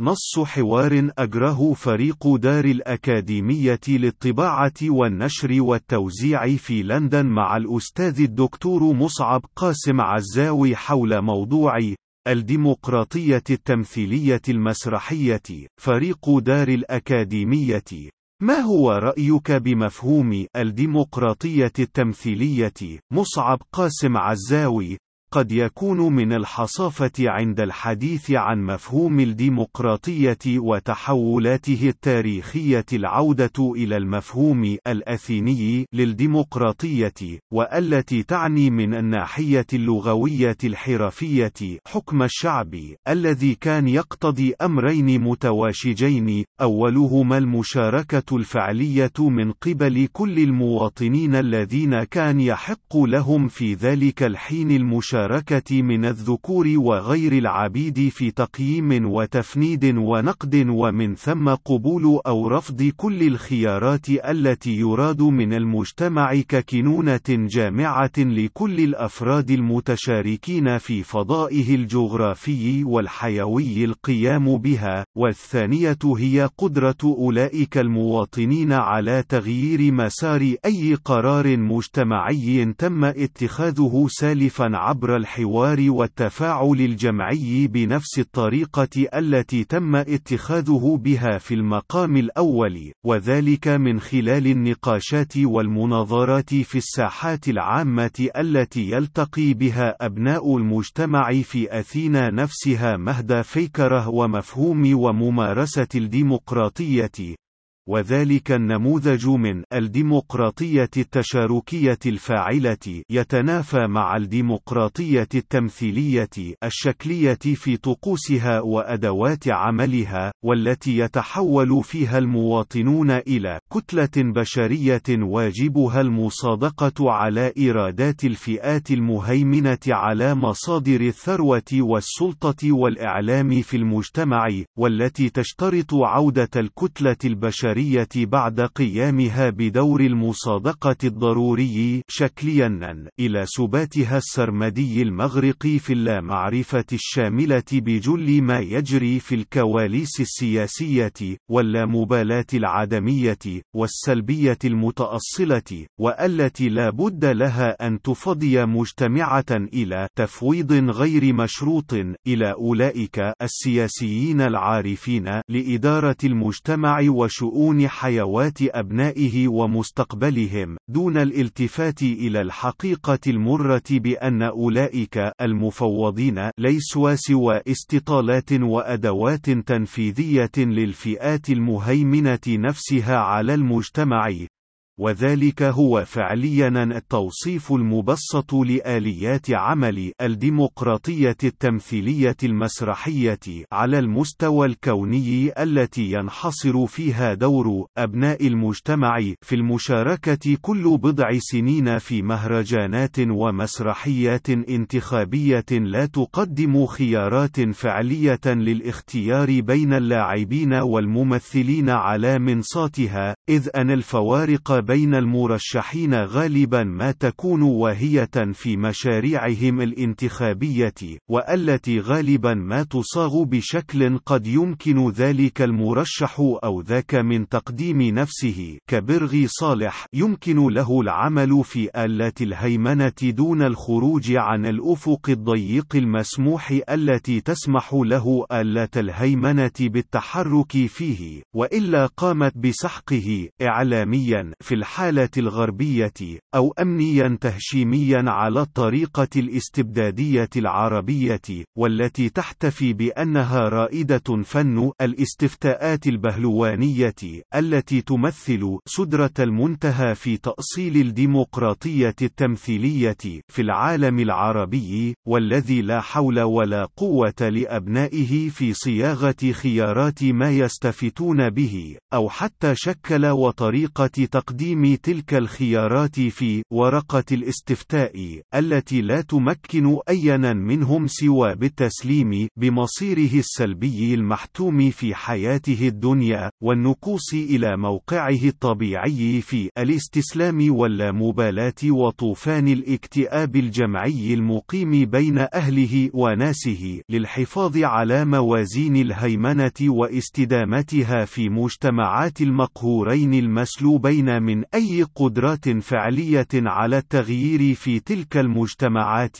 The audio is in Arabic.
نص حوار أجره فريق دار الأكاديمية للطباعة والنشر والتوزيع في لندن مع الأستاذ الدكتور مصعب قاسم عزاوي حول موضوع الديمقراطية التمثيلية المسرحية فريق دار الأكاديمية. ما هو رأيك بمفهوم الديمقراطية التمثيلية؟ مصعب قاسم عزاوي. قد يكون من الحصافة عند الحديث عن مفهوم الديمقراطية وتحولاته التاريخية العودة إلى المفهوم الأثيني للديمقراطية، والتي تعني من الناحية اللغوية الحرفية حكم الشعب، الذي كان يقتضي أمرين متواشجين، أولهما المشاركة الفعلية من قبل كل المواطنين الذين كان يحق لهم في ذلك الحين المشاركة. المشاركة من الذكور وغير العبيد في تقييم وتفنيد ونقد ومن ثم قبول أو رفض كل الخيارات التي يراد من المجتمع ككنونة جامعة لكل الأفراد المتشاركين في فضائه الجغرافي والحيوي القيام بها، والثانية هي قدرة أولئك المواطنين على تغيير مسار أي قرار مجتمعي تم اتخاذه سالفا عبر الحوار والتفاعل الجمعي بنفس الطريقة التي تم اتخاذه بها في المقام الأول، وذلك من خلال النقاشات والمناظرات في الساحات العامة التي يلتقي بها أبناء المجتمع في أثينا نفسها مهد فيكره ومفهوم وممارسة الديمقراطية، وذلك النموذج من الديمقراطية التشاركية الفاعلة يتنافى مع الديمقراطية التمثيلية الشكلية في طقوسها وأدوات عملها، والتي يتحول فيها المواطنون إلى كتلة بشرية واجبها المصادقة على إيرادات الفئات المهيمنة على مصادر الثروة والسلطة والإعلام في المجتمع، والتي تشترط عودة الكتلة البشرية بعد قيامها بدور المصادقة الضروري شكليا إلى سباتها السرمدي المغرق في اللامعرفة الشاملة بجل ما يجري في الكواليس السياسية واللامبالاة العدمية والسلبية المتأصلة والتي لا بد لها أن تفضي مجتمعة إلى تفويض غير مشروط إلى أولئك السياسيين العارفين لإدارة المجتمع وشؤون شؤون حيوات أبنائه ومستقبلهم، دون الالتفات إلى الحقيقة المرة بأن أولئك المفوضين ليسوا سوى استطالات وأدوات تنفيذية للفئات المهيمنة نفسها على المجتمع، وذلك هو فعليا التوصيف المبسط لآليات عمل الديمقراطية التمثيلية المسرحية على المستوى الكوني التي ينحصر فيها دور أبناء المجتمع في المشاركة كل بضع سنين في مهرجانات ومسرحيات انتخابية لا تقدم خيارات فعلية للاختيار بين اللاعبين والممثلين على منصاتها، إذ أن الفوارق بين المرشحين غالبا ما تكون واهية في مشاريعهم الانتخابية، والتي غالبا ما تصاغ بشكل قد يمكن ذلك المرشح أو ذاك من تقديم نفسه. كبرغي صالح يمكن له العمل في آلة الهيمنة دون الخروج عن الأفق الضيق المسموح التي تسمح له آلة الهيمنة بالتحرك فيه، وإلا قامت بسحقه إعلاميا في الحالة الغربية، أو أمنيا تهشيميا على الطريقة الاستبدادية العربية، والتي تحتفي بأنها رائدة فن الاستفتاءات البهلوانية، التي تمثل سدرة المنتهى في تأصيل الديمقراطية التمثيلية في العالم العربي، والذي لا حول ولا قوة لأبنائه في صياغة خيارات ما يستفتون به، أو حتى شكل وطريقة تقديم تقديم تلك الخيارات في ورقة الاستفتاء التي لا تمكن أيا منهم سوى بالتسليم بمصيره السلبي المحتوم في حياته الدنيا والنكوص إلى موقعه الطبيعي في الاستسلام واللامبالاة وطوفان الاكتئاب الجمعي المقيم بين أهله وناسه للحفاظ على موازين الهيمنة واستدامتها في مجتمعات المقهورين المسلوبين من أي قدرات فعلية على التغيير في تلك المجتمعات.